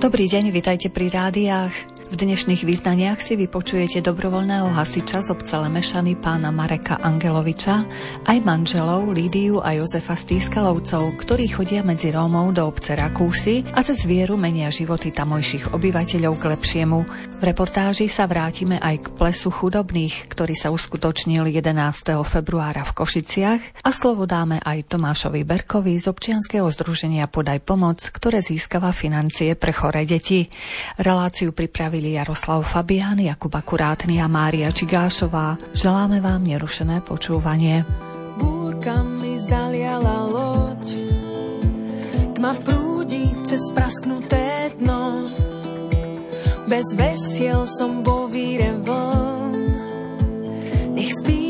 Dobrý deň, vitajte pri rádiách. V dnešných význaniach si vypočujete dobrovoľného hasiča z obce Lemešany pána Mareka Angeloviča, aj manželov Lídiu a Jozefa Stýskalovcov, ktorí chodia medzi Rómov do obce Rakúsy a cez vieru menia životy tamojších obyvateľov k lepšiemu. V reportáži sa vrátime aj k plesu chudobných, ktorý sa uskutočnil 11. februára v Košiciach a slovo dáme aj Tomášovi Berkovi z občianskeho združenia Podaj pomoc, ktoré získava financie pre choré deti. Reláciu pripravili pripravili Jaroslav Fabián, Jakub Akurátny a Mária Čigášová. Želáme vám nerušené počúvanie. Búrka mi zaliala loď, tma prúdi cez prasknuté dno. Bez vesiel som vo víre vln, nech spí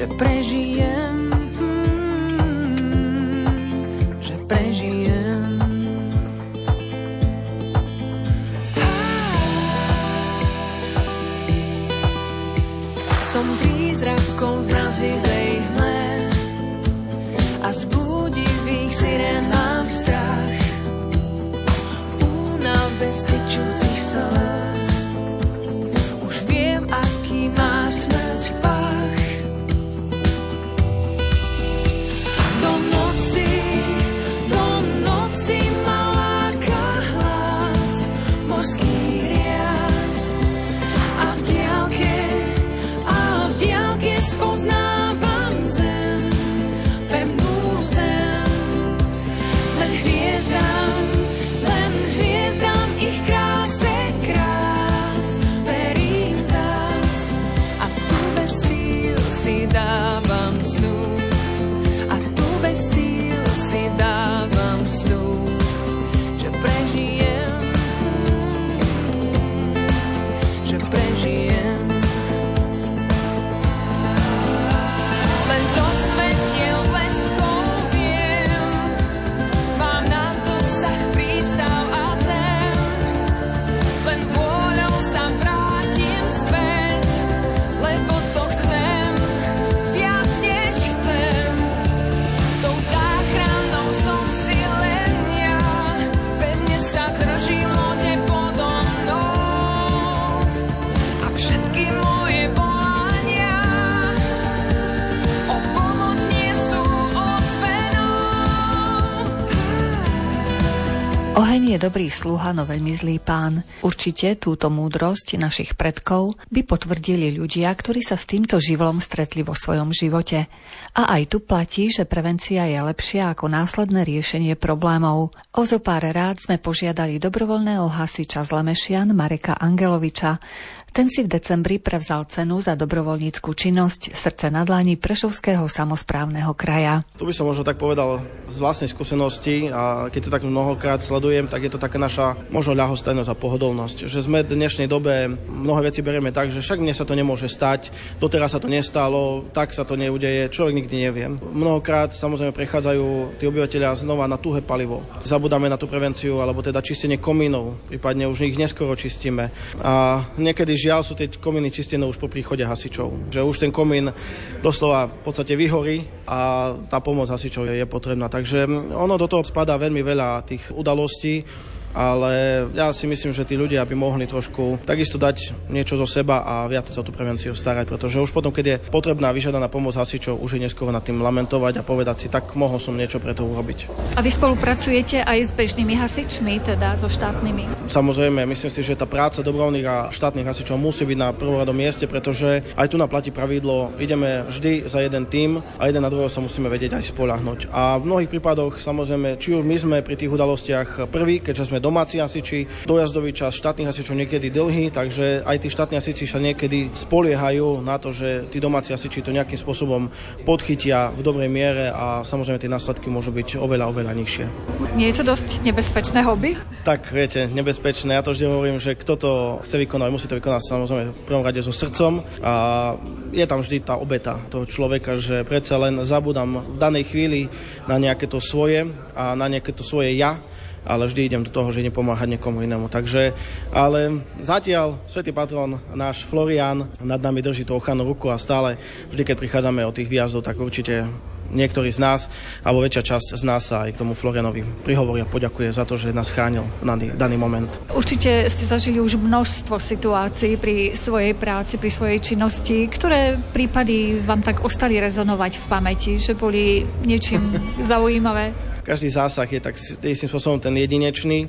že prežijem, že prežijem. Som prízrakom v mrazivej hmle a z blúdivých sirén mám strach. V únave stečúcich slz už viem, aký má smrť pár. Je dobrý sluha, no veľmi zlý pán. Určite túto múdrosť našich predkov by potvrdili ľudia, ktorí sa s týmto živlom stretli vo svojom živote. A aj tu platí, že prevencia je lepšia ako následné riešenie problémov. O zo pár rád sme požiadali dobrovoľného hasiča z Lemešian Mareka Angeloviča, ten si v decembri prevzal cenu za dobrovoľníckú činnosť Srdce na dlani Prešovského samozprávneho kraja. Tu by som možno tak povedal z vlastnej skúsenosti a keď to tak mnohokrát sledujem, tak je to taká naša možno ľahostajnosť a pohodlnosť. Že sme v dnešnej dobe mnohé veci berieme tak, že však mne sa to nemôže stať, doteraz sa to nestalo, tak sa to neudeje, človek nikdy nevie. Mnohokrát samozrejme prechádzajú tí obyvateľia znova na tuhé palivo. Zabudáme na tú prevenciu alebo teda čistenie komínov, prípadne už ich neskoro čistíme. A niekedy žiaľ sú tie komíny čistené už po príchode hasičov. Že už ten komín doslova v podstate vyhorí a tá pomoc hasičov je, je potrebná. Takže ono do toho spadá veľmi veľa tých udalostí, ale ja si myslím, že tí ľudia by mohli trošku takisto dať niečo zo seba a viac sa o tú prevenciu starať, pretože už potom, keď je potrebná vyžiadaná pomoc hasičov, už je neskôr nad tým lamentovať a povedať si, tak mohol som niečo pre to urobiť. A vy spolupracujete aj s bežnými hasičmi, teda so štátnymi? Samozrejme, myslím si, že tá práca dobrovoľných a štátnych hasičov musí byť na prvoradom mieste, pretože aj tu naplatí pravidlo, ideme vždy za jeden tým a jeden na druhého sa musíme vedieť aj spolahnuť. A v mnohých prípadoch samozrejme, či už my sme pri tých udalostiach prví, keďže sme domáci hasiči, dojazdový čas štátnych hasičov niekedy dlhý, takže aj tí štátni hasiči sa niekedy spoliehajú na to, že tí domáci hasiči to nejakým spôsobom podchytia v dobrej miere a samozrejme tie následky môžu byť oveľa, oveľa nižšie. Nie je to dosť nebezpečné hobby? Tak, viete, nebezpečné. Ja to vždy hovorím, že kto to chce vykonať, musí to vykonať samozrejme v prvom rade so srdcom a je tam vždy tá obeta toho človeka, že predsa len zabudám v danej chvíli na nejaké to svoje a na nejaké to svoje ja ale vždy idem do toho, že idem pomáhať niekomu inému. Takže, ale zatiaľ svätý patron, náš Florian, nad nami drží tú ochranu ruku a stále, vždy keď prichádzame od tých výjazdov, tak určite niektorí z nás, alebo väčšia časť z nás sa aj k tomu Florianovi prihovorí a poďakuje za to, že nás chránil na daný moment. Určite ste zažili už množstvo situácií pri svojej práci, pri svojej činnosti, ktoré prípady vám tak ostali rezonovať v pamäti, že boli niečím zaujímavé? Každý zásah je tak istým spôsobom ten jedinečný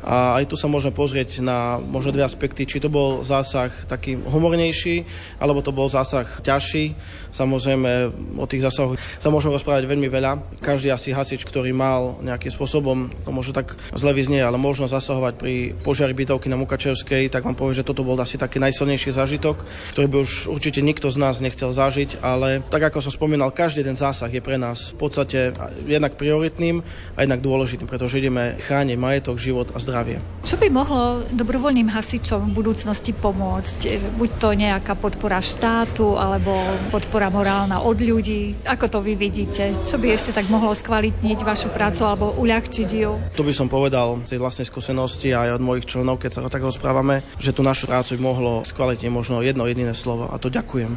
a aj tu sa môžeme pozrieť na možno dve aspekty, či to bol zásah taký humornejší, alebo to bol zásah ťažší. Samozrejme, o tých zásahoch sa môžeme rozprávať veľmi veľa. Každý asi hasič, ktorý mal nejakým spôsobom, to môže tak zle vyznie, ale možno zasahovať pri požiari bytovky na Mukačevskej, tak vám povie, že toto bol asi taký najsilnejší zážitok, ktorý by už určite nikto z nás nechcel zažiť, ale tak ako som spomínal, každý ten zásah je pre nás v podstate jednak prioritným a jednak dôležitým, pretože ideme chrániť majetok, život a zdravie zdravie. Čo by mohlo dobrovoľným hasičom v budúcnosti pomôcť? Buď to nejaká podpora štátu, alebo podpora morálna od ľudí. Ako to vy vidíte? Čo by ešte tak mohlo skvalitniť vašu prácu alebo uľahčiť ju? To by som povedal z tej vlastnej skúsenosti aj od mojich členov, keď sa tak rozprávame, že tú našu prácu by mohlo skvalitniť možno jedno jediné slovo a to ďakujem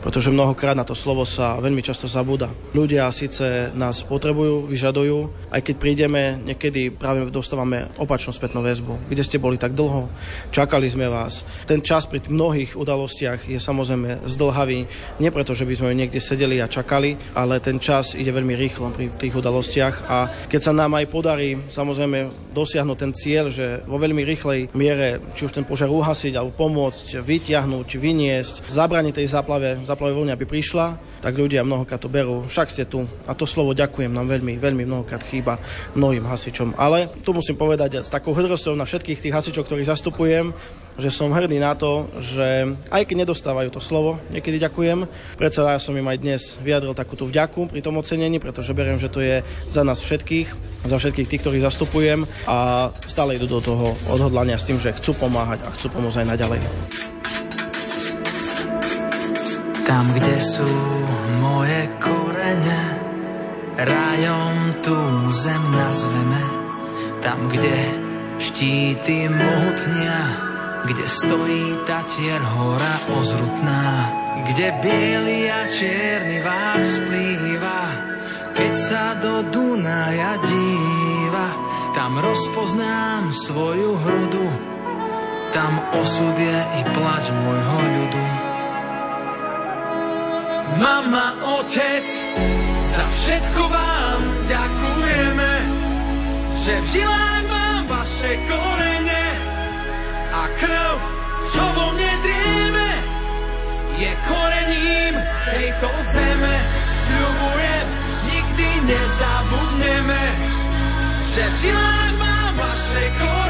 pretože mnohokrát na to slovo sa veľmi často zabúda. Ľudia síce nás potrebujú, vyžadujú, aj keď prídeme, niekedy práve dostávame opačnú spätnú väzbu. Kde ste boli tak dlho? Čakali sme vás. Ten čas pri mnohých udalostiach je samozrejme zdlhavý, nie preto, že by sme niekde sedeli a čakali, ale ten čas ide veľmi rýchlo pri tých udalostiach a keď sa nám aj podarí samozrejme dosiahnuť ten cieľ, že vo veľmi rýchlej miere, či už ten požiar uhasiť alebo pomôcť, vytiahnuť, vyniesť, zabraniť tej záplave, záplave vlny, aby prišla, tak ľudia mnohokrát to berú. Však ste tu. A to slovo ďakujem nám veľmi, veľmi mnohokrát chýba mnohým hasičom. Ale tu musím povedať s takou hrdosťou na všetkých tých hasičov, ktorých zastupujem, že som hrdý na to, že aj keď nedostávajú to slovo, niekedy ďakujem, predsa ja som im aj dnes vyjadril takúto vďaku pri tom ocenení, pretože beriem, že to je za nás všetkých, za všetkých tých, ktorých zastupujem a stále idú do toho odhodlania s tým, že chcú pomáhať a chcú pomôcť aj naďalej. Tam, kde sú moje korene, rájom tú zem nazveme. Tam, kde štíty mohutnia, kde stojí tatier hora ozrutná, kde biely a čierny vár splýva, keď sa do Dunaja díva, tam rozpoznám svoju hrudu, tam osud je i plač môjho ľudu. Mama, otec, za všetko vám ďakujeme, že v žilách mám vaše korene a krv, čo vo mne drieme, je korením tejto zeme. Sľubujem, nikdy nezabudneme, že v žilách mám vaše korene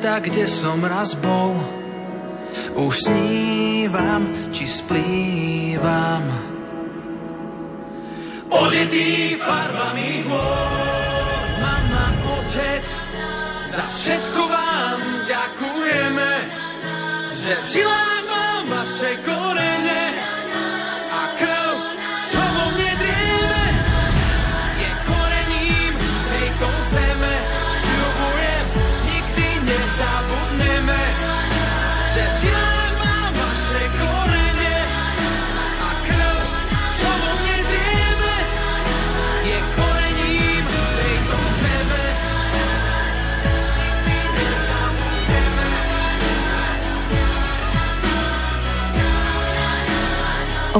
Miesta, kde som raz bol. Už snívam, či splývam. Odetý farbami hôr, mama, otec, za všetko vám ďakujeme, že v žilách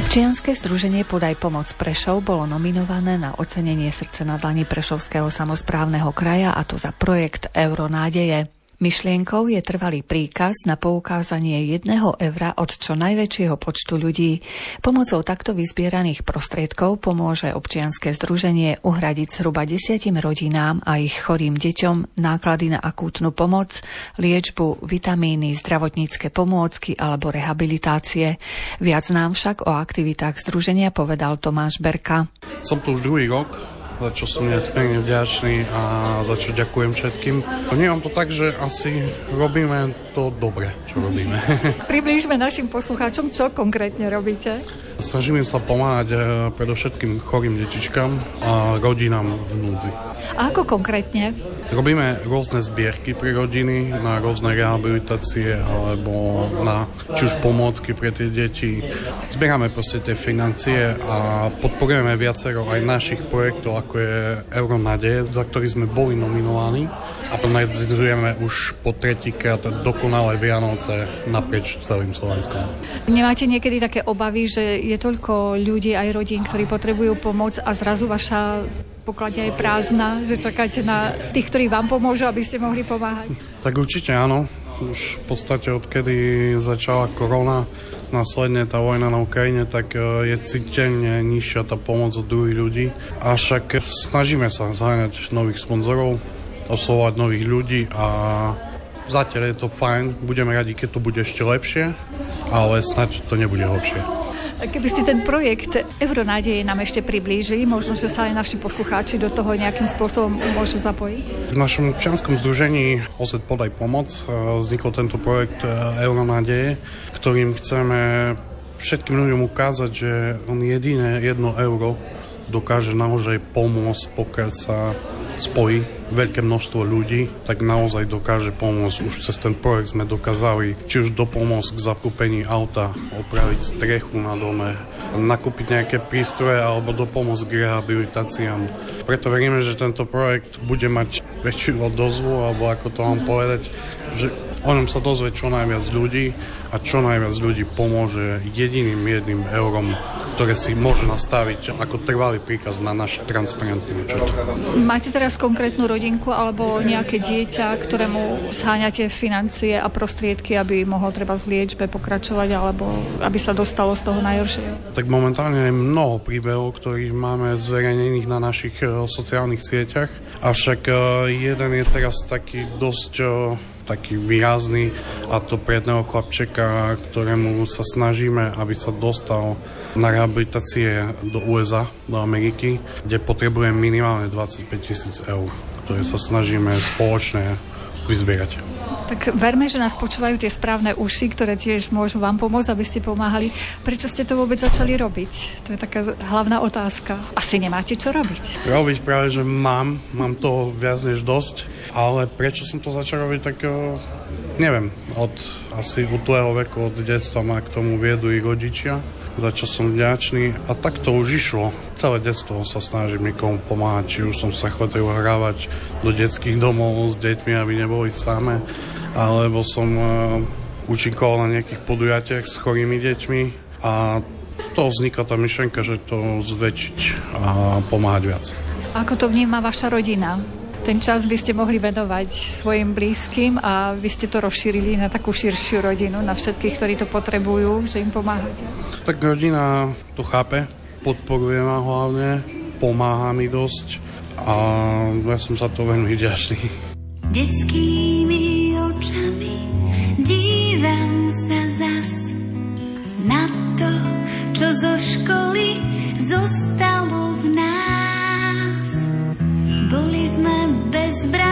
Občianske združenie Podaj pomoc Prešov bolo nominované na ocenenie srdce na dlani Prešovského samozprávneho kraja a to za projekt Euronádeje. Myšlienkou je trvalý príkaz na poukázanie jedného evra od čo najväčšieho počtu ľudí. Pomocou takto vyzbieraných prostriedkov pomôže občianske združenie uhradiť zhruba desiatim rodinám a ich chorým deťom náklady na akútnu pomoc, liečbu, vitamíny, zdravotnícke pomôcky alebo rehabilitácie. Viac nám však o aktivitách združenia povedal Tomáš Berka. Som tu už druhý rok, za čo som nesmierne vďačný a za čo ďakujem všetkým. Vnímam to tak, že asi robíme to dobre, čo robíme. Priblížme našim poslucháčom, čo konkrétne robíte. Snažíme sa pomáhať eh, predovšetkým chorým detičkám a rodinám v núdzi. A ako konkrétne? Robíme rôzne zbierky pre rodiny na rôzne rehabilitácie alebo na či už pomôcky pre tie deti. Zbierame proste tie financie a podporujeme viacero aj našich projektov, ako je Euronadeje, za ktorý sme boli nominovaní a organizujeme už po tretíkrát dokonalé Vianoce naprieč celým Slovenskom. Nemáte niekedy také obavy, že je toľko ľudí aj rodín, ktorí potrebujú pomoc a zrazu vaša pokladňa je prázdna, že čakáte na tých, ktorí vám pomôžu, aby ste mohli pomáhať? Tak určite áno. Už v podstate odkedy začala korona, následne tá vojna na Ukrajine, tak e, je cítenie nižšia tá pomoc od druhých ľudí. Avšak snažíme sa zháňať nových sponzorov, oslovať nových ľudí a zatiaľ je to fajn. Budeme radi, keď to bude ešte lepšie, ale snať to nebude horšie. Keby ste ten projekt Euronádeje nám ešte priblížili, možno, že sa aj naši poslucháči do toho nejakým spôsobom môžu zapojiť? V našom občianskom združení OZ Podaj pomoc e, vznikol tento projekt e, Euronádeje, ktorým chceme všetkým ľuďom ukázať, že on jediné jedno euro dokáže naozaj pomôcť, pokiaľ sa spojí veľké množstvo ľudí, tak naozaj dokáže pomôcť. Už cez ten projekt sme dokázali či už dopomôcť k zakúpení auta, opraviť strechu na dome, nakúpiť nejaké prístroje alebo dopomôcť k rehabilitáciám. Preto veríme, že tento projekt bude mať väčšiu odozvu, alebo ako to mám povedať, že o ňom sa dozvie čo najviac ľudí a čo najviac ľudí pomôže jediným jedným eurom, ktoré si môže nastaviť ako trvalý príkaz na náš transparentný účet. Máte teraz konkrétnu rodinku alebo nejaké dieťa, ktorému zháňate financie a prostriedky, aby mohol treba v liečbe pokračovať alebo aby sa dostalo z toho najhoršieho? Tak momentálne je mnoho príbehov, ktorých máme zverejnených na našich e, sociálnych sieťach, avšak e, jeden je teraz taký dosť e, taký výrazný a to pre jedného chlapčeka, ktorému sa snažíme, aby sa dostal na rehabilitácie do USA, do Ameriky, kde potrebuje minimálne 25 tisíc eur, ktoré sa snažíme spoločne vyzbierať. Tak verme, že nás počúvajú tie správne uši, ktoré tiež môžu vám pomôcť, aby ste pomáhali. Prečo ste to vôbec začali robiť? To je taká hlavná otázka. Asi nemáte čo robiť. Robiť práve, že mám. Mám to viac než dosť. Ale prečo som to začal robiť, tak uh, neviem. Od asi útleho veku, od detstva ma k tomu viedu i rodičia za čo som vďačný. A tak to už išlo. Celé detstvo sa snažím niekomu pomáhať, či už som sa chodil hrávať do detských domov s deťmi, aby neboli samé, alebo som uh, účinkoval na nejakých podujatiach s chorými deťmi a to vzniká tá myšlenka, že to zväčšiť a pomáhať viac. Ako to vníma vaša rodina? Ten čas by ste mohli venovať svojim blízkym a vy ste to rozšírili na takú širšiu rodinu, na všetkých, ktorí to potrebujú, že im pomáhate. Tak rodina to chápe, podporuje ma hlavne, pomáha mi dosť. a ja som za to veľmi vďačný. Detskými očami dívam sa zas na to, čo zo školy zostalo es bravo.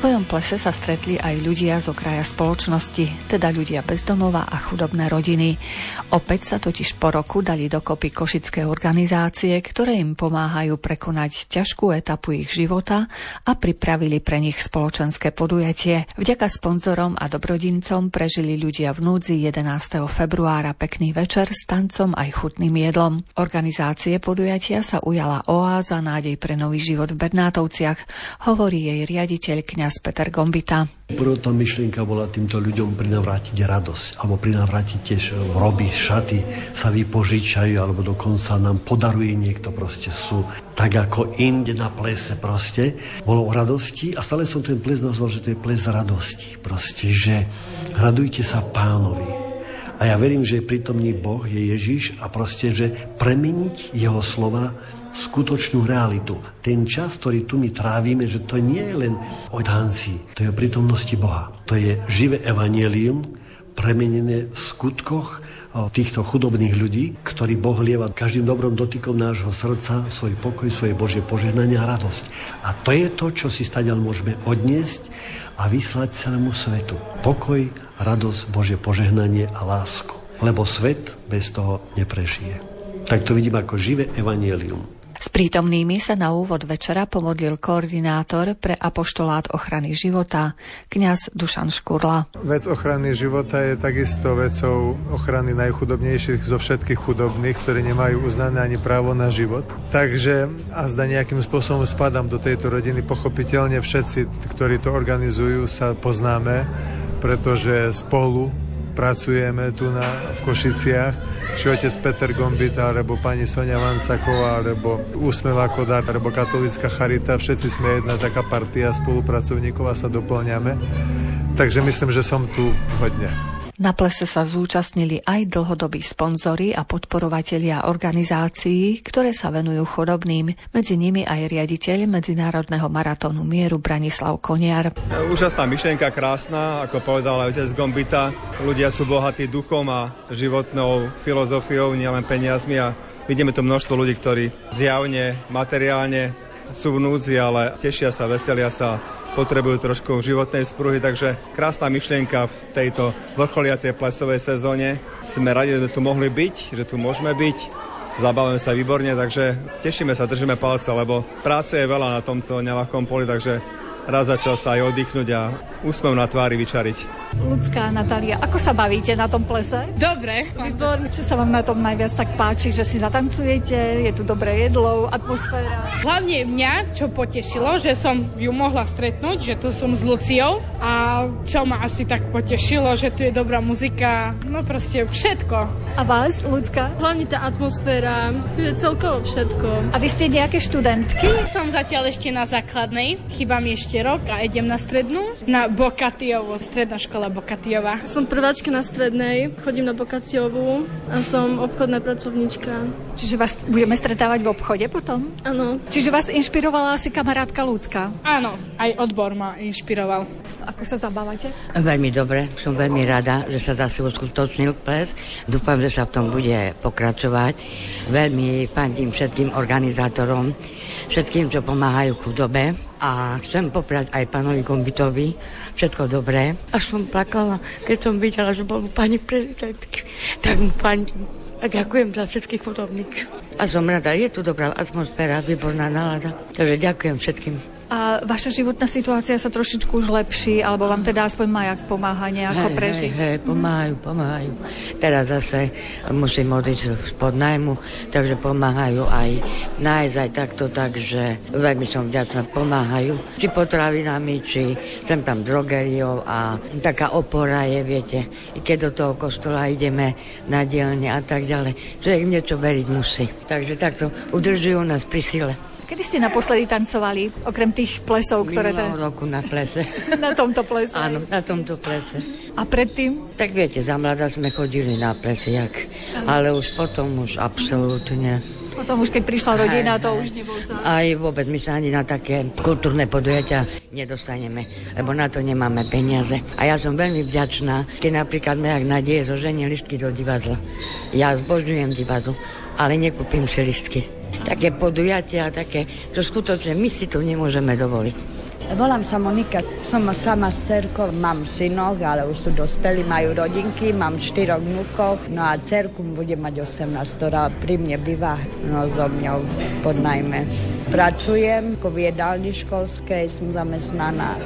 Svojom plese sa stretli aj ľudia z okraja spoločnosti, teda ľudia bez domova a chudobné rodiny. Opäť sa totiž po roku dali dokopy košické organizácie, ktoré im pomáhajú prekonať ťažkú etapu ich života a pripravili pre nich spoločenské podujatie. Vďaka sponzorom a dobrodincom prežili ľudia v núdzi 11. februára pekný večer s tancom aj chutným jedlom. Organizácie podujatia sa ujala oáza nádej pre nový život v Bernátovciach, hovorí jej riaditeľ kňaz Peter Gombita. Prvotná myšlienka bola týmto ľuďom prinavrátiť radosť, alebo prinavrátiť tiež roby, šaty sa vypožičajú, alebo dokonca nám podaruje niekto, proste sú tak ako inde na plese proste. Bolo o radosti a stále som ten ples nazval, že to je ples radosti. Proste, že radujte sa pánovi. A ja verím, že prítomný Boh je Ježiš a proste, že premeniť jeho slova skutočnú realitu. Ten čas, ktorý tu my trávime, že to nie je len o tanci, to je o prítomnosti Boha. To je živé evanielium, premenené v skutkoch týchto chudobných ľudí, ktorí Boh lieva každým dobrom dotykom nášho srdca svoj pokoj, svoje Božie požehnanie a radosť. A to je to, čo si stadiaľ môžeme odniesť a vyslať celému svetu. Pokoj, radosť, Božie požehnanie a lásku. Lebo svet bez toho neprežije. Tak to vidím ako živé evanielium. S Prítomnými sa na úvod večera pomodlil koordinátor pre apoštolát ochrany života, kňaz Dušan Škurla. Vec ochrany života je takisto vecou ochrany najchudobnejších zo všetkých chudobných, ktorí nemajú uznané ani právo na život. Takže a zda nejakým spôsobom spadám do tejto rodiny, pochopiteľne všetci, ktorí to organizujú, sa poznáme, pretože spolu pracujeme tu na, v Košiciach, či otec Peter Gombita, alebo pani Sonia Vancaková, alebo Úsmev ako alebo Katolická charita, všetci sme jedna taká partia spolupracovníkov a sa doplňame. Takže myslím, že som tu hodne. Na plese sa zúčastnili aj dlhodobí sponzori a podporovatelia organizácií, ktoré sa venujú chorobným, medzi nimi aj riaditeľ Medzinárodného maratónu mieru Branislav Koniar. Úžasná myšlienka, krásna, ako povedal aj otec Gombita. Ľudia sú bohatí duchom a životnou filozofiou, nielen peniazmi a vidíme tu množstvo ľudí, ktorí zjavne, materiálne sú v núdzi, ale tešia sa, veselia sa, potrebujú trošku životnej spruhy, takže krásna myšlienka v tejto vrcholiacej plesovej sezóne. Sme radi, že tu mohli byť, že tu môžeme byť. Zabávame sa výborne, takže tešíme sa, držíme palce, lebo práce je veľa na tomto neľahkom poli, takže raz za čas aj oddychnúť a úsmev na tvári vyčariť. Ľudská Natália, ako sa bavíte na tom plese? Dobre, výborne. Čo sa vám na tom najviac tak páči, že si zatancujete, je tu dobré jedlo, atmosféra? Hlavne mňa, čo potešilo, že som ju mohla stretnúť, že tu som s Luciou a čo ma asi tak potešilo, že tu je dobrá muzika, no proste všetko. A vás, ľudská? Hlavne tá atmosféra, je celkovo všetko. A vy ste nejaké študentky? Som zatiaľ ešte na základnej, chýba mi ešte rok a idem na strednú, na Bokatiovo, stredná škola Bokatiova. Som prváčka na strednej, chodím na Bokatiovu a som obchodná pracovníčka. Čiže vás budeme stretávať v obchode potom? Áno. Čiže vás inšpirovala asi kamarátka ľudská? Áno, aj odbor ma inšpiroval. Ako sa zabávate? Veľmi dobre, som veľmi rada, že sa zase uskutočnil ples. Dúfam, že sa v tom bude pokračovať. Veľmi fandím všetkým organizátorom, všetkým, čo pomáhajú chudobe. A chcem poprať aj pánovi Gombitovi všetko dobré. A som plakala, keď som videla, že bol pani prezidentky. Tak mu fandím. A ďakujem za všetkých chudobných. A som rada, je tu dobrá atmosféra, výborná nálada. Takže ďakujem všetkým. A vaša životná situácia sa trošičku už lepší, alebo vám teda aspoň majak pomáha nejako hej, prežiť? Hej, hej, pomáhajú, pomáhajú. Teraz zase musím odísť spod najmu, takže pomáhajú aj nájsť aj takto, takže veľmi som vďačná, pomáhajú. Či potravinami, či sem tam drogeriou a taká opora je, viete, i keď do toho kostola ideme na dielne a tak ďalej. Človek niečo veriť musí. Takže takto udržujú nás pri sile. Kedy ste naposledy tancovali, okrem tých plesov, ktoré teraz... roku na plese. na tomto plese? Áno, na tomto plese. A predtým? Tak viete, za mladá sme chodili na plesiak, ale už potom už absolútne. Potom už keď prišla rodina, to už nebol čas. Aj vôbec my sa ani na také kultúrne podujatia nedostaneme, lebo na to nemáme peniaze. A ja som veľmi vďačná, keď napríklad Mejak Nadie zoženie listky do divadla. Ja zbožňujem divadlo, ale nekúpim si listky. Také podujatia, také, to skutočne my si to nemôžeme dovoliť. Volám sa Monika, som sama s cerkou, mám synov, ale už sú dospelí, majú rodinky, mám štyroch vnúkov, no a cerku bude mať 18, ktorá pri mne býva no, so mňou pod najmä. Pracujem ako v jedálni školskej, som zamestnaná.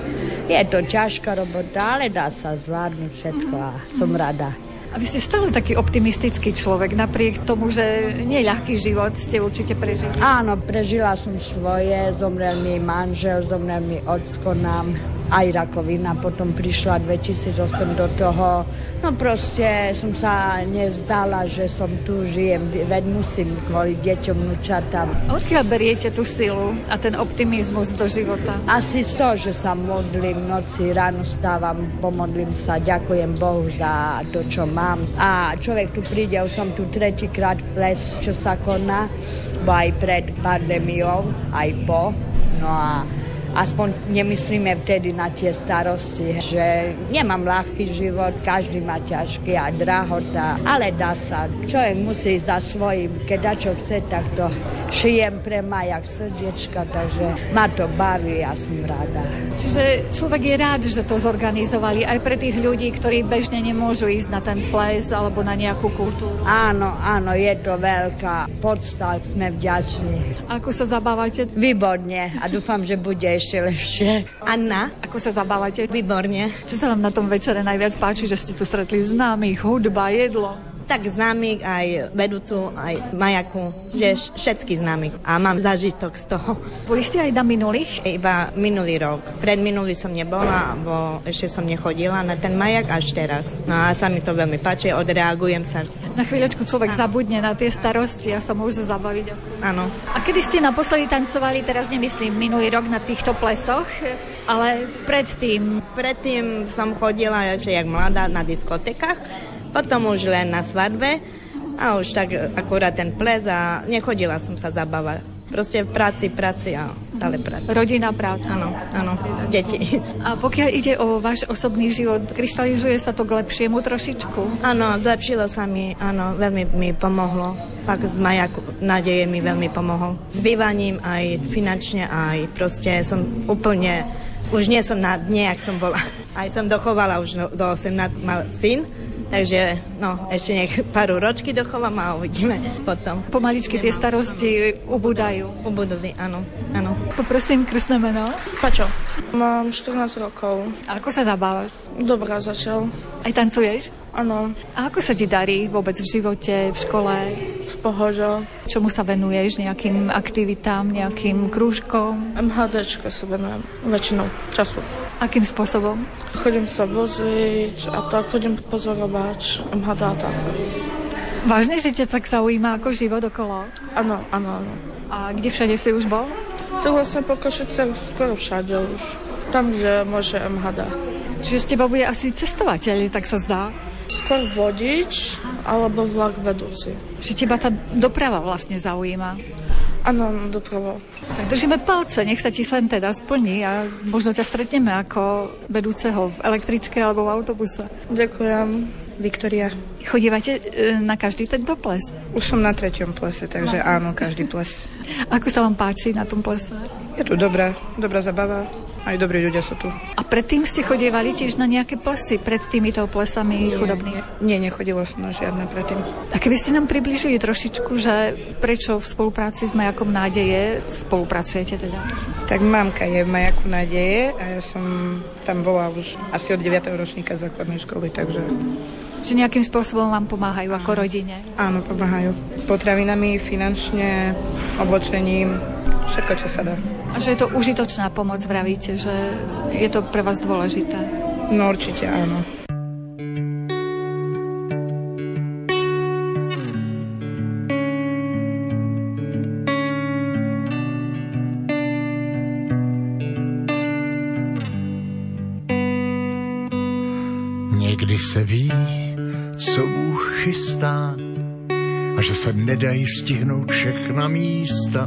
Je to ťažká robota, ale dá sa zvládnuť všetko a som rada. A vy ste stále taký optimistický človek, napriek tomu, že nie ľahký život, ste určite prežili. Áno, prežila som svoje, zomrel mi manžel, zomrel mi ocko nám, aj rakovina, potom prišla 2008 do toho. No proste som sa nevzdala, že som tu, žijem, veď musím kvôli deťom, vnúčatám. Odkiaľ beriete tú silu a ten optimizmus do života? Asi z toho, že sa modlím, noci ráno stávam, pomodlím sa, ďakujem Bohu za to, čo mám. A človek tu už som tu tretíkrát ples, čo sa koná, bo aj pred pandémiou, aj po. No a aspoň nemyslíme vtedy na tie starosti, že nemám ľahký život, každý má ťažký a drahota, ale dá sa. Človek musí za svojím, keď čo chce, tak to šijem pre majak srdiečka, takže ma to baví, ja som rada. Čiže človek je rád, že to zorganizovali aj pre tých ľudí, ktorí bežne nemôžu ísť na ten ples alebo na nejakú kultúru. Áno, áno, je to veľká podsta, sme vďační. Ako sa zabávate? Výborne a dúfam, že bude ešte lepšie. Anna. Ako sa zabávate? Výborne. Čo sa vám na tom večere najviac páči, že ste tu stretli známych, hudba, jedlo? Tak známych, aj vedúcu, aj majaku, že všetky známych. A mám zážitok z toho. Boli ste aj na minulých? Iba minulý rok. Pred minulý som nebola, bo ešte som nechodila na ten majak až teraz. No a sa mi to veľmi páči, odreagujem sa. Na chvíľočku človek zabudne na tie starosti a sa môže zabaviť. Áno. A kedy ste naposledy tancovali, teraz nemyslím minulý rok na týchto plesoch, ale predtým? Predtým som chodila ešte jak mladá na diskotekách, potom už len na svadbe a už tak akurát ten ples a nechodila som sa zabávať. Proste v práci, práci a stále práci. Rodina, práca. Áno, áno, deti. A pokiaľ ide o váš osobný život, kryštalizuje sa to k lepšiemu trošičku? Áno, zlepšilo sa mi, áno, veľmi mi pomohlo. Fakt z majaku nádeje mi veľmi pomohol. S bývaním aj finančne, aj proste som úplne, už nie som na dne, jak som bola. Aj som dochovala už do, do 18, mal syn, Takže no, ešte nech pár ročky dochovám a uvidíme potom. Pomaličky tie starosti ubúdajú. Ubudli, áno, áno. Poprosím krstné meno. Pačo. Mám 14 rokov. A ako sa zabávaš? Dobrá začal. Aj tancuješ? Áno. A ako sa ti darí vôbec v živote, v škole? V pohode. Čomu sa venuješ? Nejakým aktivitám, nejakým krúžkom? MHDčke sa venujem väčšinou času. Akým spôsobom? Chodím sa voziť a tak chodím pozorovať MHD a tak. Vážne, že ťa tak zaujíma ako život okolo? Áno, áno, áno. A kde všade si už bol? To vlastne po Košiciach skoro všade už. Tam, kde môže MHD. Čiže z teba bude asi cestovateľ, tak sa zdá. Skôr vodič alebo vlak vedúci. Že teba tá doprava vlastne zaujíma. Áno, doprava. Tak držíme palce, nech sa ti sen teda splní a možno ťa stretneme ako vedúceho v električke alebo v autobuse. Ďakujem. Viktoria. Chodívate e, na každý tento ples? Už som na treťom plese, takže No. áno, každý ples. Ako sa vám páči na tom plese? Je tu dobrá, dobrá zabava. Aj dobrí ľudia sú tu. A predtým ste chodievali tiež na nejaké plesy, pred týmito plesami chudobných? Nie, nechodila som na žiadne predtým. A keby ste nám približili trošičku, že prečo v spolupráci s Majakom nádeje spolupracujete teda? Tak mamka je v Majaku nádeje a ja som tam bola už asi od 9. ročníka základnej školy, takže Že nejakým spôsobom vám pomáhajú ako rodine? áno, pomáhajú. Potravinami, finančne, oblečením, všetko, čo sa dá. A že je to užitočná pomoc, vravíte, že je to pre vás dôležité? No určite áno. Někdy se ví, co Bůh chystá a že se nedají stihnout všechna místa,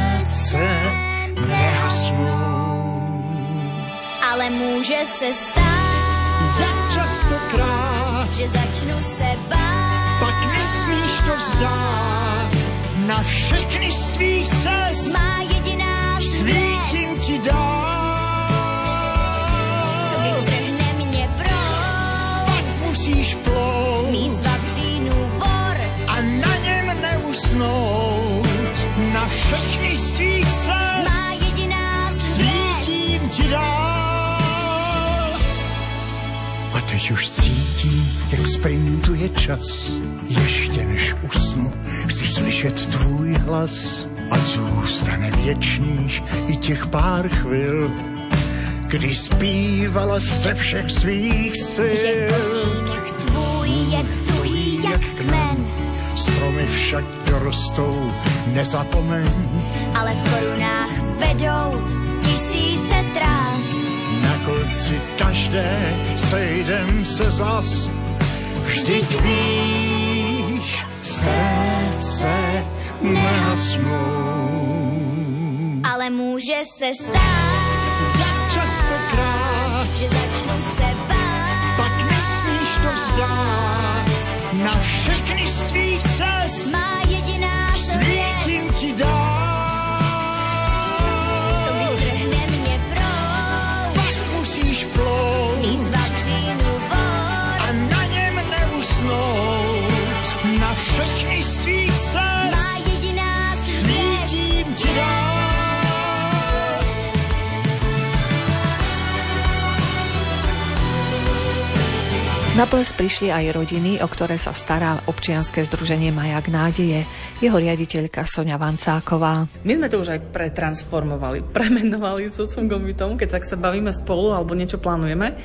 Ale může se stát, Tak častokrát, že začnu se bát. pak nesmíš to vzdát. Na všechny z tvých cest Má jediná svítím ti proud. Musíš plout Mít z vavřínů vor, a na něm neusnout. Na všechny teď už cítím, jak sprintuje čas. Ještě než usnu, chci slyšet tvůj hlas. A zůstane věčných i těch pár chvil, kdy zpívala ze všech svých sil. Že kořínek tvůj je tuhý jak kmen, Stromy však dorostou, nezapomeň. ale v korunách vedou tisíce trás. Konci každé sejdem se zas. Vždyť víš, srdce nehasnou. Ale může se stát, Jak častokrát, že začnu se bát. pak nesmíš to vzdát. Na všechny z tvých cest Má Na ples prišli aj rodiny, o ktoré sa stará občianske združenie Majak nádeje, jeho riaditeľka Sonia Vancáková. My sme to už aj pretransformovali, premenovali s otcom Gombitom, keď tak sa bavíme spolu alebo niečo plánujeme,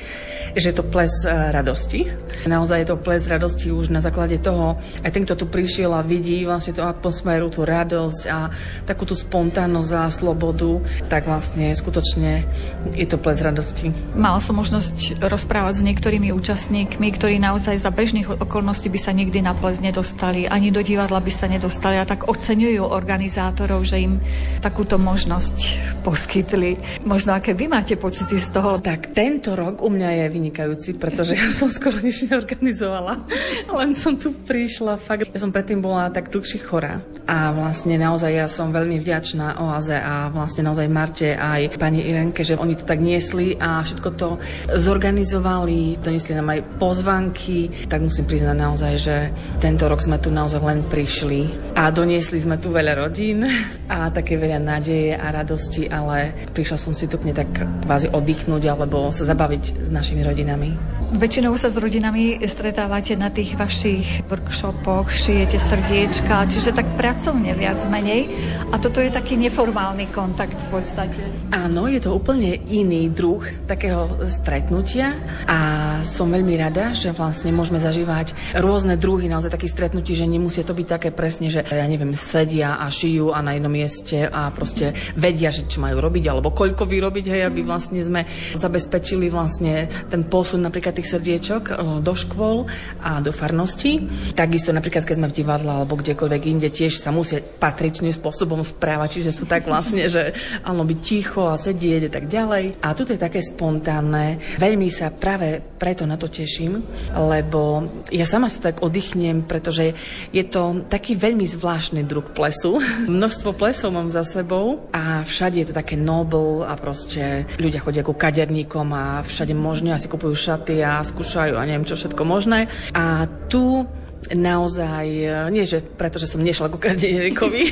že je to ples e, radosti. Naozaj je to ples radosti už na základe toho, aj ten, kto tu prišiel a vidí vlastne tú atmosféru, tú radosť a takú tú spontánnosť a slobodu, tak vlastne skutočne je to ples radosti. Mala som možnosť rozprávať s niektorými účastníkmi, ktorí naozaj za bežných okolností by sa nikdy na ples nedostali, ani do divadla by sa nedostali a tak oceňujú organizátorov, že im takúto možnosť poskytli. Možno aké vy máte pocity z toho? Tak tento rok u mňa je vynikajúci, pretože ja som skoro nič neorganizovala. Len som tu prišla, fakt. Ja som predtým bola tak dlhšie chorá. A vlastne naozaj ja som veľmi vďačná Oaze a vlastne naozaj Marte aj pani Irenke, že oni to tak niesli a všetko to zorganizovali, doniesli nám aj pozvanky, tak musím priznať naozaj, že tento rok sme tu naozaj len prišli a doniesli sme tu veľa rodín a také veľa nádeje a radosti, ale prišla som si tu k tak kvázi oddychnúť alebo sa zabaviť s našimi rodinami. Väčšinou sa s rodinami stretávate na tých vašich workshopoch, šijete srdiečka, čiže tak pracovne viac menej. A toto je taký neformálny kontakt v podstate. Áno, je to úplne iný druh takého stretnutia a som veľmi rada, že vlastne môžeme zažívať rôzne druhy naozaj takých stretnutí, že nemusí to byť také presne, že ja neviem, sedia a šijú a na jednom mieste a proste vedia, že čo majú robiť alebo koľko vyrobiť, hej, aby vlastne sme zabezpečili vlastne ten posun napríklad tých srdiečok e, do škôl a do farnosti. Takisto napríklad, keď sme v divadle alebo kdekoľvek inde, tiež sa musia patričným spôsobom správať, čiže sú tak vlastne, že áno, byť ticho a sedieť a tak ďalej. A tu je také spontánne. Veľmi sa práve preto na to teším, lebo ja sama sa tak oddychnem, pretože je to taký veľmi zvláštny druh plesu. Množstvo plesov mám za sebou a všade je to také noble a proste ľudia chodia ku kaderníkom a všade možne asi kupujú šaty a skúšajú a neviem čo všetko možné. A tu naozaj, nie že preto, že som nešla ku kardinerikovi,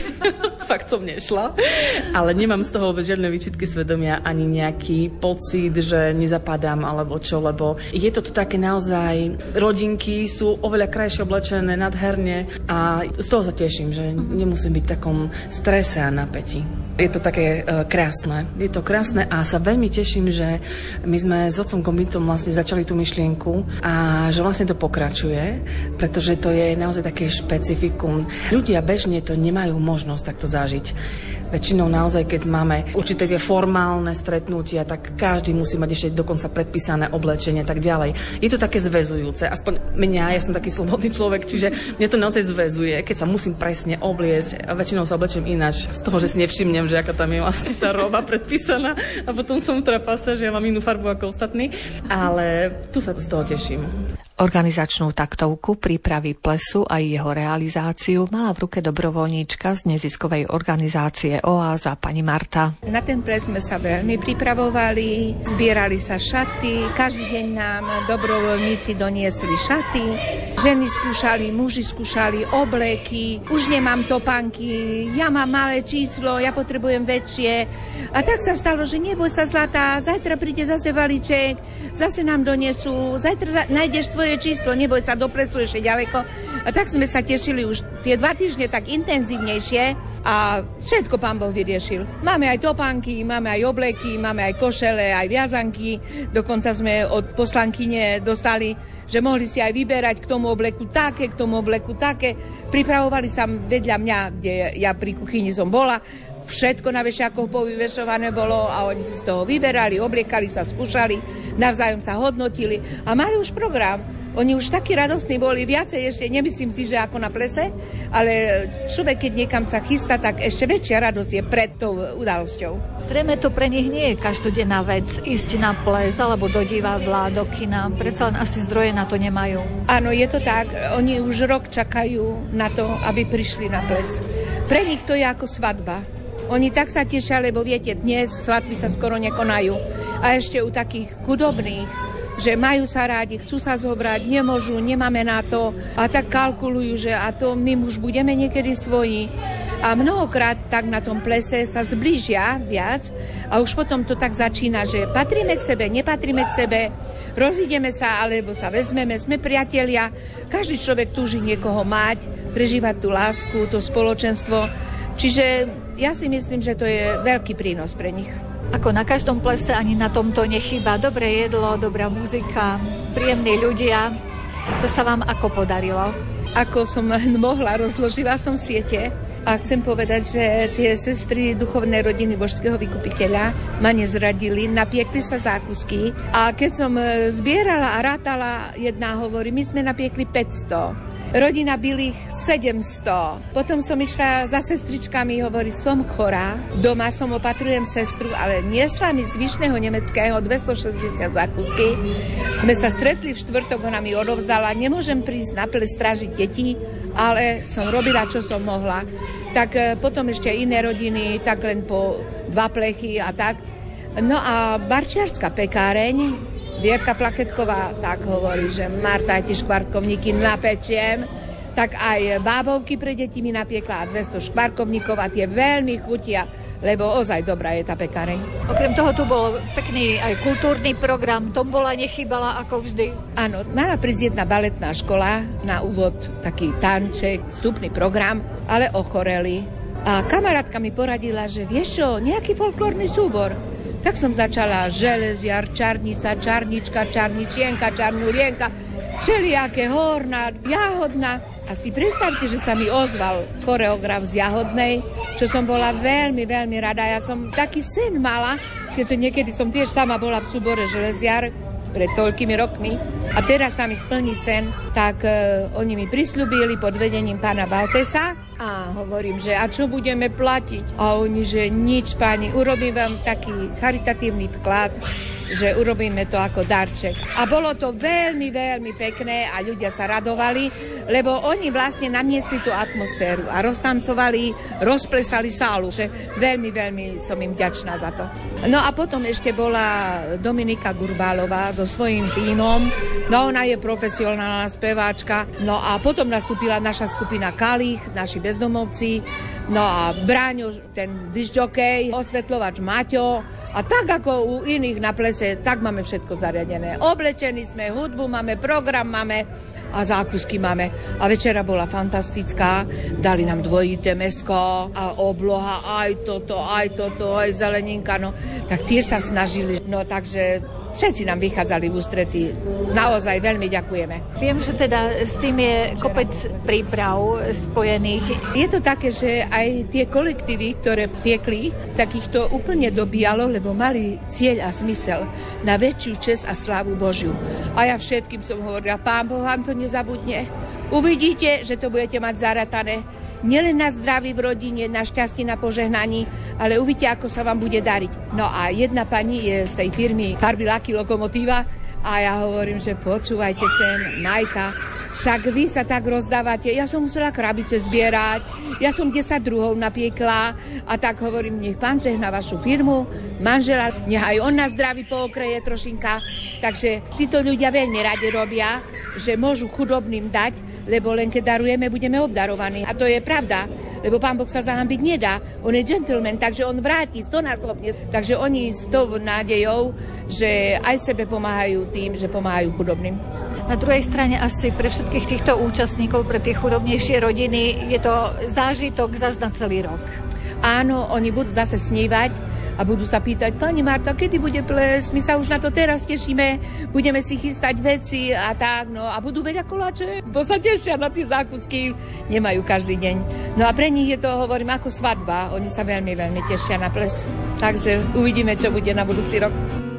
fakt som nešla, ale nemám z toho vôbec žiadne výčitky svedomia ani nejaký pocit, že nezapadám alebo čo, lebo je to tu také naozaj, rodinky sú oveľa krajšie oblečené, nadherne a z toho sa teším, že nemusím byť v takom strese a napätí. Je to také uh, krásne. Je to krásne a sa veľmi teším, že my sme s otcom Gombitom vlastne začali tú myšlienku a že vlastne to pokračuje, pretože to je naozaj také špecifikum. Ľudia bežne to nemajú možnosť takto zažiť. Väčšinou naozaj, keď máme určité tie formálne stretnutia, tak každý musí mať ešte dokonca predpísané oblečenie tak ďalej. Je to také zväzujúce, aspoň mňa, ja som taký slobodný človek, čiže mňa to naozaj zväzuje, keď sa musím presne obliecť a väčšinou sa oblečím ináč, z toho, že si nevšimnem, že aká tam je vlastne tá roba predpísaná a potom som trapasa, že ja mám inú farbu ako ostatní, ale tu sa z toho teším. Organizačnú taktovku prípravy plesu a jeho realizáciu mala v ruke dobrovoľníčka z neziskovej organizácie Oáza pani Marta. Na ten ples sme sa veľmi pripravovali, zbierali sa šaty, každý deň nám dobrovoľníci doniesli šaty, ženy skúšali, muži skúšali obleky, už nemám topanky, ja mám malé číslo, ja potrebujem väčšie. A tak sa stalo, že neboj sa zlatá, zajtra príde zase balíček, zase nám donesú, zajtra nájdeš svoje číslo, neboj sa, do plesu ešte ďaleko. A tak sme sa tešili už tie dva týždne tak intenzívnejšie a všetko pán Boh vyriešil. Máme aj topánky, máme aj obleky, máme aj košele, aj viazanky. Dokonca sme od poslankyne dostali že mohli si aj vyberať k tomu obleku také, k tomu obleku také. Pripravovali sa vedľa mňa, kde ja pri kuchyni som bola, všetko na vešiakoch povyvešované bolo a oni si z toho vyberali, obliekali sa, skúšali, navzájom sa hodnotili a mali už program. Oni už takí radostní boli, viacej ešte, nemyslím si, že ako na plese, ale človek, keď niekam sa chystá, tak ešte väčšia radosť je pred tou udalosťou. Zrejme to pre nich nie je každodenná vec ísť na ples alebo do divadla, do kina. Predsa len asi zdroje na to nemajú. Áno, je to tak. Oni už rok čakajú na to, aby prišli na ples. Pre nich to je ako svadba. Oni tak sa tešia, lebo viete, dnes svadby sa skoro nekonajú. A ešte u takých chudobných, že majú sa rádi, chcú sa zobrať, nemôžu, nemáme na to a tak kalkulujú, že a to my už budeme niekedy svoji. A mnohokrát tak na tom plese sa zblížia viac a už potom to tak začína, že patríme k sebe, nepatríme k sebe, rozídeme sa alebo sa vezmeme, sme priatelia. Každý človek túži niekoho mať, prežívať tú lásku, to spoločenstvo. Čiže ja si myslím, že to je veľký prínos pre nich. Ako na každom plese ani na tomto nechýba dobré jedlo, dobrá muzika, príjemní ľudia. To sa vám ako podarilo? Ako som len mohla, rozložila som siete a chcem povedať, že tie sestry duchovnej rodiny božského vykupiteľa ma nezradili, napiekli sa zákusky a keď som zbierala a rátala, jedna hovorí, my sme napiekli 500 rodina Bilých 700. Potom som išla za sestričkami, hovorí, som chorá, doma som opatrujem sestru, ale niesla mi z Vyšného Nemeckého 260 zákusky. Sme sa stretli v štvrtok, ona mi odovzdala, nemôžem prísť na ple strážiť deti, ale som robila, čo som mohla. Tak e, potom ešte iné rodiny, tak len po dva plechy a tak. No a Barčiarská pekáreň, Vierka Plaketková tak hovorí, že Marta, tie škvarkovníky napečiem, tak aj bábovky pre deti mi napiekla a 200 škvarkovníkov a tie veľmi chutia lebo ozaj dobrá je tá pekáreň. Okrem toho tu bol pekný aj kultúrny program, bola nechybala ako vždy. Áno, mala prísť jedna baletná škola na úvod, taký tanček, vstupný program, ale ochoreli. A kamarátka mi poradila, že vieš čo, nejaký folklórny súbor. Tak som začala železiar, čarnica, čarnička, čarničienka, čarnulienka, všelijaké horná, jahodná. A si predstavte, že sa mi ozval choreograf z Jahodnej, čo som bola veľmi, veľmi rada. Ja som taký sen mala, keďže niekedy som tiež sama bola v súbore železiar pred toľkými rokmi. A teraz sa mi splní sen, tak uh, oni mi prislúbili pod vedením pána Baltesa, a hovorím, že a čo budeme platiť? A oni, že nič, pani, urobím vám taký charitatívny vklad že urobíme to ako darček. A bolo to veľmi, veľmi pekné a ľudia sa radovali, lebo oni vlastne namiesli tú atmosféru a roztancovali, rozplesali sálu, že veľmi, veľmi som im vďačná za to. No a potom ešte bola Dominika Gurbálová so svojím tímom, no ona je profesionálna speváčka, no a potom nastúpila naša skupina Kalich, naši bezdomovci, no a Bráňo, ten disjokej, osvetľovač Maťo, a tak ako u iných na plese, tak máme všetko zariadené. Oblečení sme, hudbu máme, program máme a zákusky máme. A večera bola fantastická, dali nám dvojité mesko a obloha, aj toto, aj toto, aj zeleninka, no. Tak tiež sa snažili, no takže všetci nám vychádzali v ústretí. Naozaj veľmi ďakujeme. Viem, že teda s tým je kopec príprav spojených. Je to také, že aj tie kolektívy, ktoré piekli, tak ich to úplne dobíjalo, lebo mali cieľ a zmysel na väčšiu čest a slávu Božiu. A ja všetkým som hovorila, pán Boh vám to nezabudne. Uvidíte, že to budete mať zaratané nielen na zdraví v rodine, na šťastie, na požehnaní, ale uvidíte, ako sa vám bude dariť. No a jedna pani je z tej firmy Farby Lucky Lokomotíva a ja hovorím, že počúvajte sem, Majka, však vy sa tak rozdávate. Ja som musela krabice zbierať, ja som 10 druhov napiekla a tak hovorím, nech pán žehna vašu firmu, manžela, nech aj on na zdraví pookreje trošinka. Takže títo ľudia veľmi radi robia, že môžu chudobným dať, lebo len keď darujeme, budeme obdarovaní. A to je pravda lebo pán Boh sa zahambiť nedá. On je gentleman, takže on vráti stonásobne. Takže oni s tou nádejou, že aj sebe pomáhajú tým, že pomáhajú chudobným. Na druhej strane asi pre všetkých týchto účastníkov, pre tie chudobnejšie rodiny, je to zážitok zase na celý rok. Áno, oni budú zase snívať a budú sa pýtať, pani Marta, kedy bude ples? My sa už na to teraz tešíme, budeme si chystať veci a tak, no a budú veľa koláče, bo sa tešia na tie zákusky, nemajú každý deň. No a pre nich je to, hovorím, ako svadba, oni sa veľmi, veľmi tešia na ples. Takže uvidíme, čo bude na budúci rok.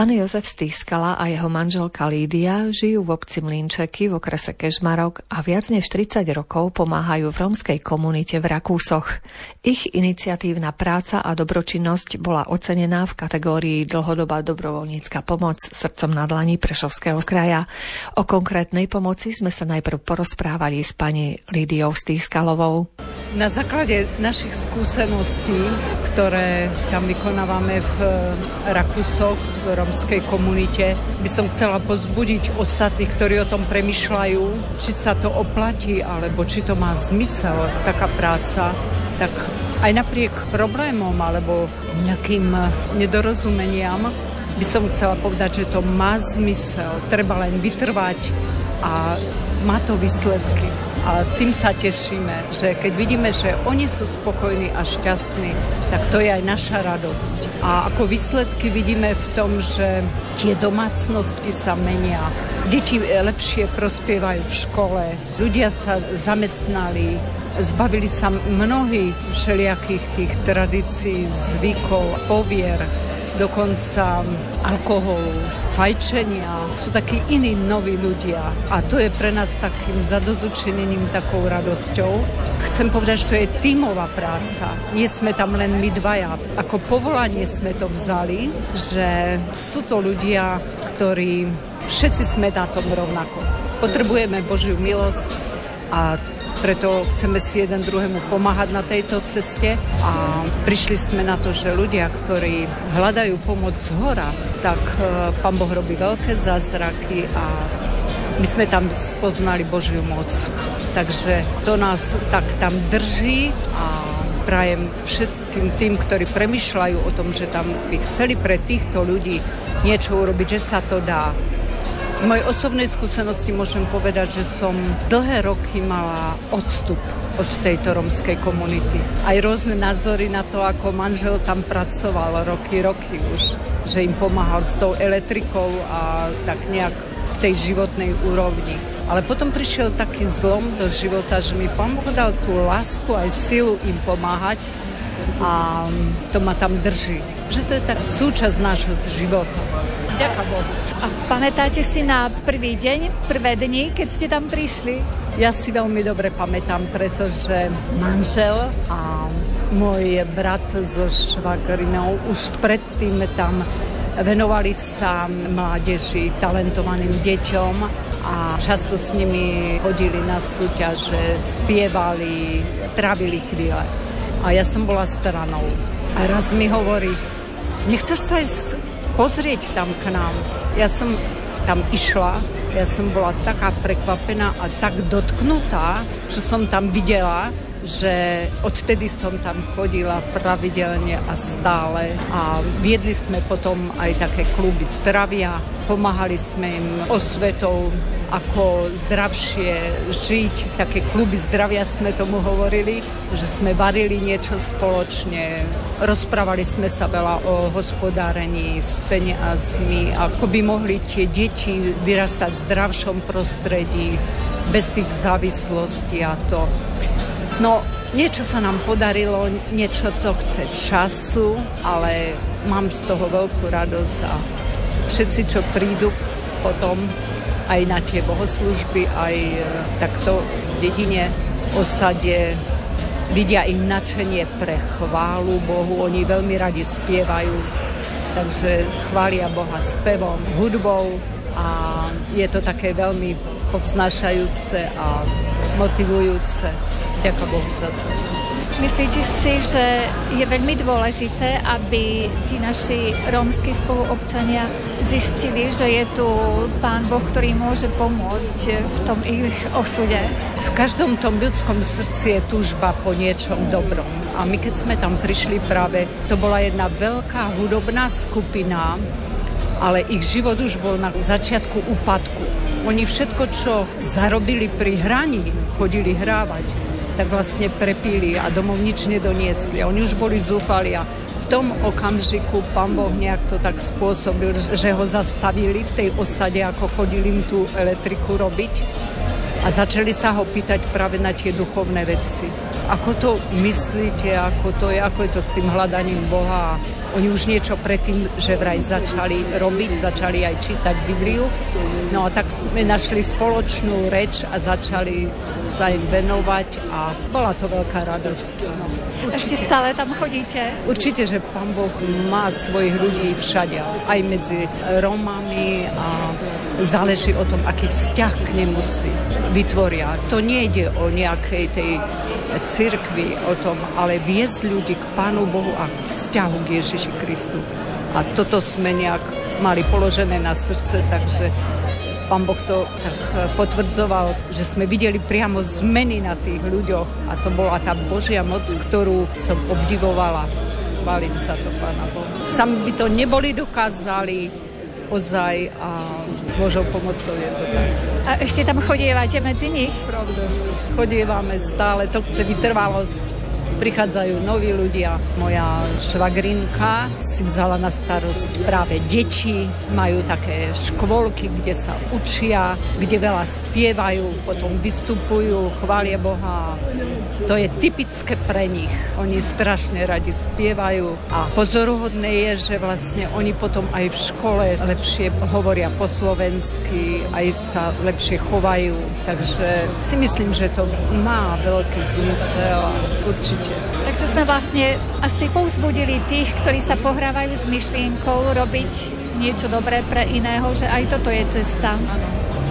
Pán Jozef Stýskala a jeho manželka Lídia žijú v obci Mlinčeky v okrese Kežmarok a viac než 30 rokov pomáhajú v rómskej komunite v Rakúsoch. Ich iniciatívna práca a dobročinnosť bola ocenená v kategórii dlhodobá dobrovoľnícka pomoc srdcom na dlani Prešovského kraja. O konkrétnej pomoci sme sa najprv porozprávali s pani Lídiou Stýskalovou. Na základe našich skúseností, ktoré tam vykonávame v Rakúsoch, v romskej komunite. By som chcela pozbudiť ostatných, ktorí o tom premyšľajú, či sa to oplatí, alebo či to má zmysel, taká práca, tak aj napriek problémom alebo nejakým nedorozumeniam by som chcela povedať, že to má zmysel. Treba len vytrvať a má to výsledky. A tým sa tešíme, že keď vidíme, že oni sú spokojní a šťastní, tak to je aj naša radosť. A ako výsledky vidíme v tom, že tie domácnosti sa menia. Deti lepšie prospievajú v škole, ľudia sa zamestnali, zbavili sa mnohých všelijakých tých tradícií, zvykov, povier dokonca alkoholu, fajčenia. Sú takí iní noví ľudia a to je pre nás takým zadozučením, takou radosťou. Chcem povedať, že to je tímová práca. Nie sme tam len my dvaja. Ako povolanie sme to vzali, že sú to ľudia, ktorí všetci sme na tom rovnako. Potrebujeme Božiu milosť a preto chceme si jeden druhému pomáhať na tejto ceste a prišli sme na to, že ľudia, ktorí hľadajú pomoc z hora, tak e, Pán Boh robí veľké zázraky a my sme tam spoznali Božiu moc. Takže to nás tak tam drží a prajem všetkým tým, ktorí premyšľajú o tom, že tam by chceli pre týchto ľudí niečo urobiť, že sa to dá. Z mojej osobnej skúsenosti môžem povedať, že som dlhé roky mala odstup od tejto romskej komunity. Aj rôzne názory na to, ako manžel tam pracoval roky, roky už, že im pomáhal s tou elektrikou a tak nejak v tej životnej úrovni. Ale potom prišiel taký zlom do života, že mi Pán Boh dal tú lásku aj silu im pomáhať a to ma tam drží. Že to je tak súčasť nášho života. Ďakujem Bohu. A pamätáte si na prvý deň, prvé dni, keď ste tam prišli? Ja si veľmi dobre pamätám, pretože manžel a môj brat so švagrinou už predtým tam venovali sa mládeži, talentovaným deťom a často s nimi chodili na súťaže, spievali, trávili chvíle. A ja som bola stranou. A raz mi hovorí, nechceš sa ísť pozrieť tam k nám? Ja som tam išla, ja som bola taká prekvapená a tak dotknutá, že som tam videla, že odtedy som tam chodila pravidelne a stále a viedli sme potom aj také kluby zdravia, pomáhali sme im osvetou ako zdravšie žiť. Také kluby zdravia sme tomu hovorili, že sme varili niečo spoločne. Rozprávali sme sa veľa o hospodárení s peniazmi, ako by mohli tie deti vyrastať v zdravšom prostredí, bez tých závislostí a to. No, niečo sa nám podarilo, niečo to chce času, ale mám z toho veľkú radosť a všetci, čo prídu potom, aj na tie bohoslužby, aj e, takto v dedine, osade vidia im načenie pre chválu Bohu. Oni veľmi radi spievajú, takže chvália Boha spevom, hudbou a je to také veľmi povznášajúce a motivujúce. Ďakujem Bohu za to. Myslíte si, že je veľmi dôležité, aby tí naši rómsky spoluobčania zistili, že je tu Pán Boh, ktorý môže pomôcť v tom ich osude? V každom tom ľudskom srdci je túžba po niečom dobrom. A my keď sme tam prišli práve, to bola jedna veľká hudobná skupina, ale ich život už bol na začiatku úpadku. Oni všetko, čo zarobili pri hraní, chodili hrávať tak vlastne prepíli a domov nič nedoniesli. Oni už boli zúfali a v tom okamžiku pán Boh nejak to tak spôsobil, že ho zastavili v tej osade, ako chodili im tú elektriku robiť a začali sa ho pýtať práve na tie duchovné veci. Ako to myslíte, ako to je, ako je to s tým hľadaním Boha? Oni už niečo predtým, že vraj začali robiť, začali aj čítať Bibliu. No a tak sme našli spoločnú reč a začali sa im venovať a bola to veľká radosť. No. Ešte stále tam chodíte? Určite, že Pán Boh má svojich ľudí všade, aj medzi Romami a záleží o tom, aký vzťah k nemu si vytvoria. To nejde o nejakej tej cirkvi, o tom, ale viesť ľudí k Pánu Bohu a k vzťahu k Ježiši Kristu. A toto sme nejak mali položené na srdce, takže pán Boh to tak e, potvrdzoval, že sme videli priamo zmeny na tých ľuďoch a to bola tá Božia moc, ktorú som obdivovala. Chválim sa to, Pána Boha. Sami by to neboli dokázali ozaj a s Božou pomocou je to tak. A ešte tam chodievate medzi nich? Pravda, chodievame stále, to chce vytrvalosť prichádzajú noví ľudia. Moja švagrinka si vzala na starosť práve deti, majú také škôlky, kde sa učia, kde veľa spievajú, potom vystupujú, chvália Boha. To je typické pre nich. Oni strašne radi spievajú a pozoruhodné je, že vlastne oni potom aj v škole lepšie hovoria po slovensky, aj sa lepšie chovajú. Takže si myslím, že to má veľký zmysel určite. Takže sme vlastne asi povzbudili tých, ktorí sa pohrávajú s myšlienkou robiť niečo dobré pre iného, že aj toto je cesta.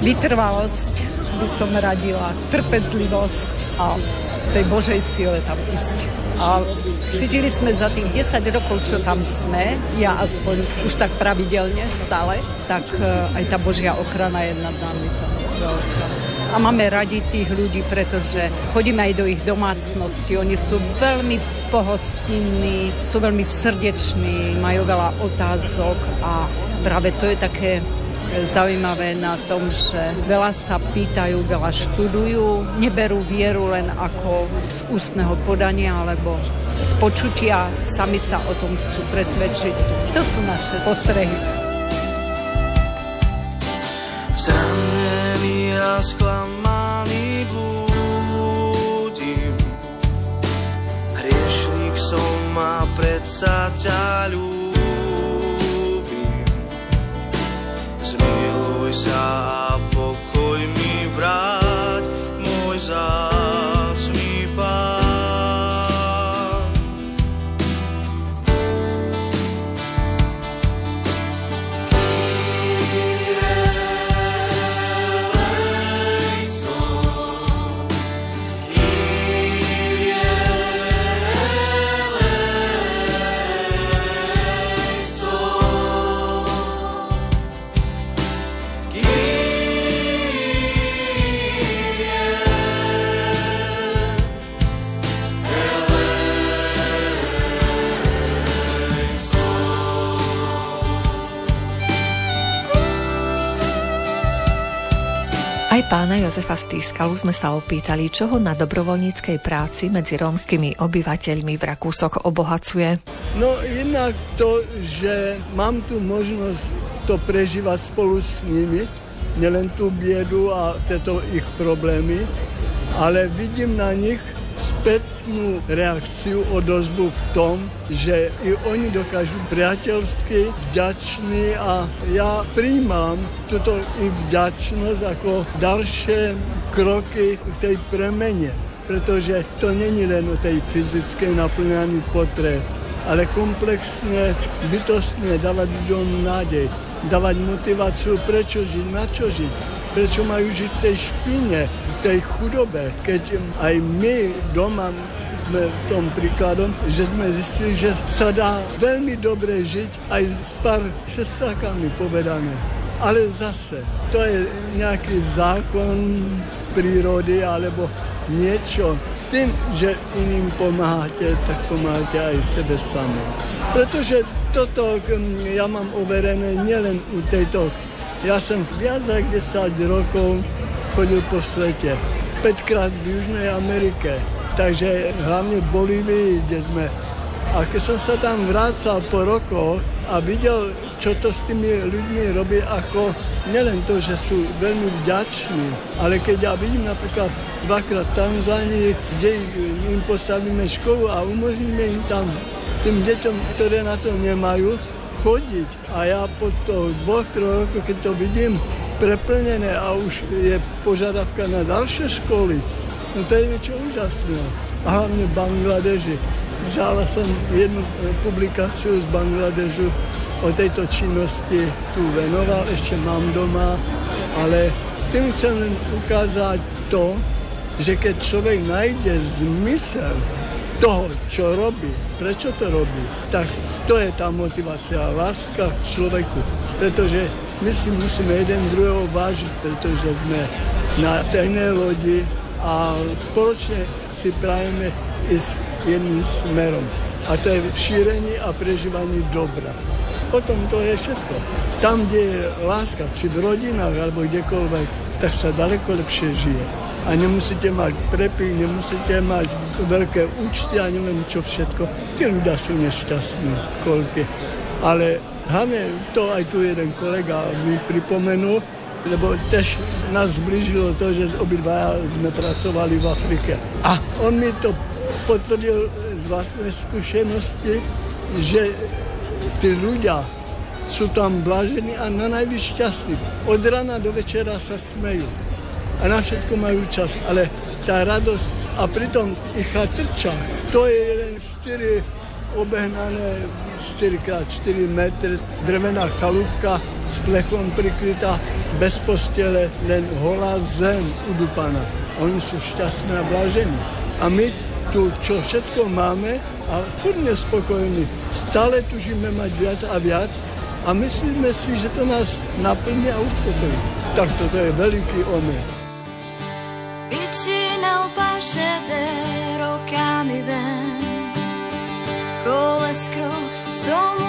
Vytrvalosť by som radila, trpezlivosť a v tej Božej síle tam ísť. A cítili sme za tých 10 rokov, čo tam sme, ja aspoň už tak pravidelne stále, tak e, aj tá Božia ochrana je nad nami veľká a máme radi tých ľudí, pretože chodíme aj do ich domácnosti. Oni sú veľmi pohostinní, sú veľmi srdeční, majú veľa otázok a práve to je také zaujímavé na tom, že veľa sa pýtajú, veľa študujú, neberú vieru len ako z ústneho podania alebo z počutia, sami sa o tom chcú presvedčiť. To sú naše postrehy. Zranený a sklamaný blúdim Hriešnik som a predsa ťa ľúbim. Zmiluj sa a pána Jozefa Stýskalu sme sa opýtali, čo ho na dobrovoľníckej práci medzi rómskymi obyvateľmi v Rakúsoch obohacuje. No jednak to, že mám tu možnosť to prežívať spolu s nimi, nielen tú biedu a tieto ich problémy, ale vidím na nich spätnú reakciu, odozvu v tom, že i oni dokážu priateľsky, vďační a ja príjmam túto i vďačnosť ako ďalšie kroky k tej premene. Pretože to není len o tej fyzickej naplňaní potreb, ale komplexne, bytostne dávať ľuďom nádej, dávať motiváciu, prečo žiť, na čo žiť, prečo majú žiť v tej špine, v tej chudobe, keď aj my doma sme tom príkladom, že sme zistili, že sa dá veľmi dobre žiť aj s pár šesákami povedané. Ale zase, to je nejaký zákon prírody alebo niečo. Tým, že iným pomáhate, tak pomáhate aj sebe sami. Pretože toto hm, ja mám overené nielen u tejto. Ja som viac ako 10 rokov chodil po svete. 5 krát v Južnej Amerike takže hlavne v Bolívii, kde sme. A keď som sa tam vrácal po rokoch a videl, čo to s tými ľuďmi robí, ako nielen to, že sú veľmi vďační, ale keď ja vidím napríklad dvakrát v Tanzánii, kde im postavíme školu a umožníme im tam tým deťom, ktoré na to nemajú, chodiť. A ja po to dvoch, troch rokoch, keď to vidím preplnené a už je požiadavka na ďalšie školy, No to je niečo úžasné. A hlavne v Bangladeži. Žala som jednu publikáciu z Bangladežu o tejto činnosti tu venoval, ešte mám doma, ale tým chcem len ukázať to, že keď človek nájde zmysel toho, čo robí, prečo to robí, tak to je tá motivácia, láska k človeku. Pretože my si musíme jeden druhého vážiť, pretože sme na stejnej lodi a spoločne si prajeme ísť jedným smerom. A to je v a prežívaní dobra. Potom to je všetko. Tam, kde je láska, či v rodinách, alebo kdekoľvek, tak sa daleko lepšie žije. A nemusíte mať prepy, nemusíte mať veľké účty a neviem čo všetko. Tí ľudia sú nešťastní, koľky. Ale hlavne to aj tu jeden kolega mi pripomenul, lebo tež nás zbližilo to, že obidva sme pracovali v Afrike. A on mi to potvrdil z vlastnej skúsenosti, že tí ľudia sú tam blážení a na šťastní. Od rana do večera sa smejú a na všetko majú čas, ale tá radosť a pritom ich chatrča, to je len 4 obehnané 4x4 metr, drevená chalúbka s plechom prikrytá, bez postele, len holá zem udupaná. Oni sú šťastní a blážení. A my tu, čo všetko máme, a furt nespokojní. Stále tužíme mať viac a viac a myslíme si, že to nás naplní a uspokojí. Tak toto je veľký omyl. Pašede rokami ven, koleskro somuľavaš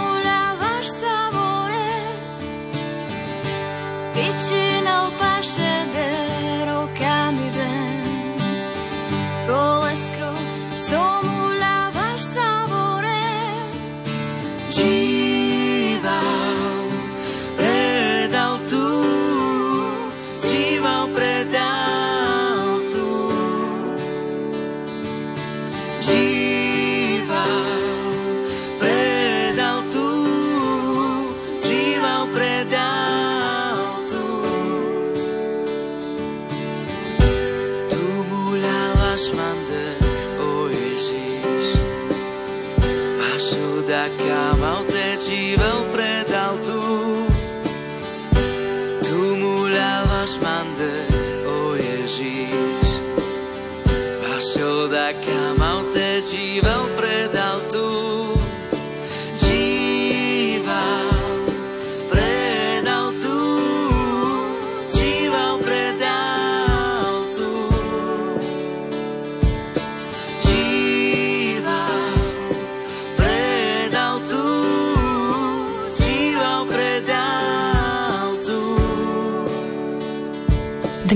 o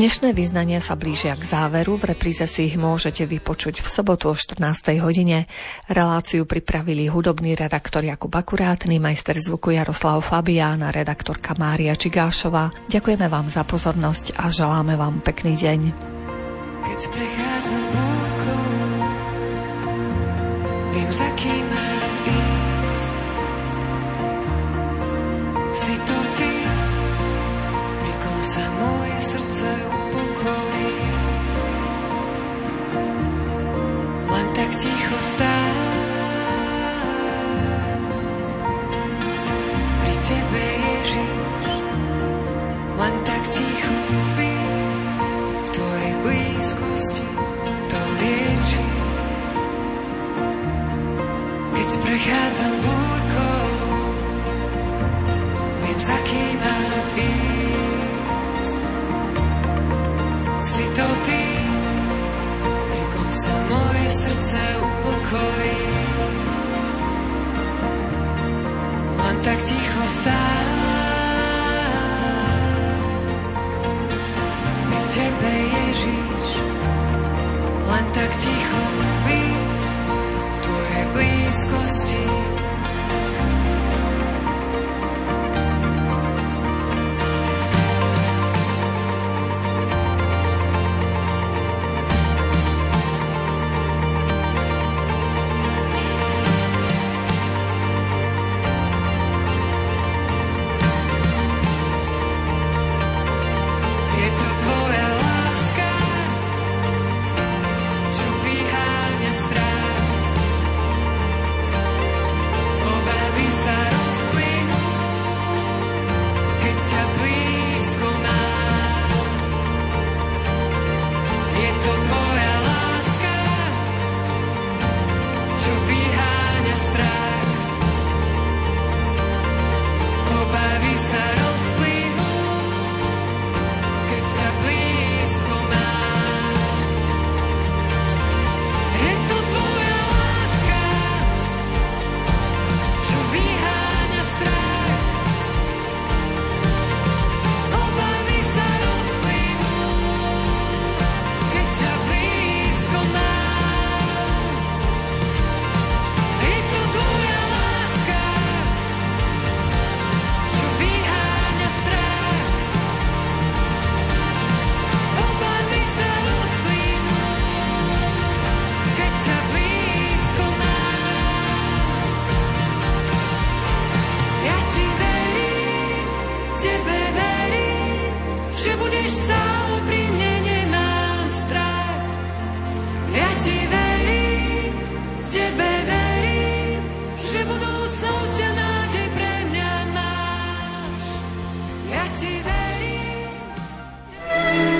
Dnešné vyznania sa blížia k záveru, v repríze si ich môžete vypočuť v sobotu o 14. hodine. Reláciu pripravili hudobný redaktor Jakub Akurátny, majster zvuku Jaroslav Fabián a redaktorka Mária Čigášová. Ďakujeme vám za pozornosť a želáme vám pekný deň. Keď prechádzam búrkou, viem za kým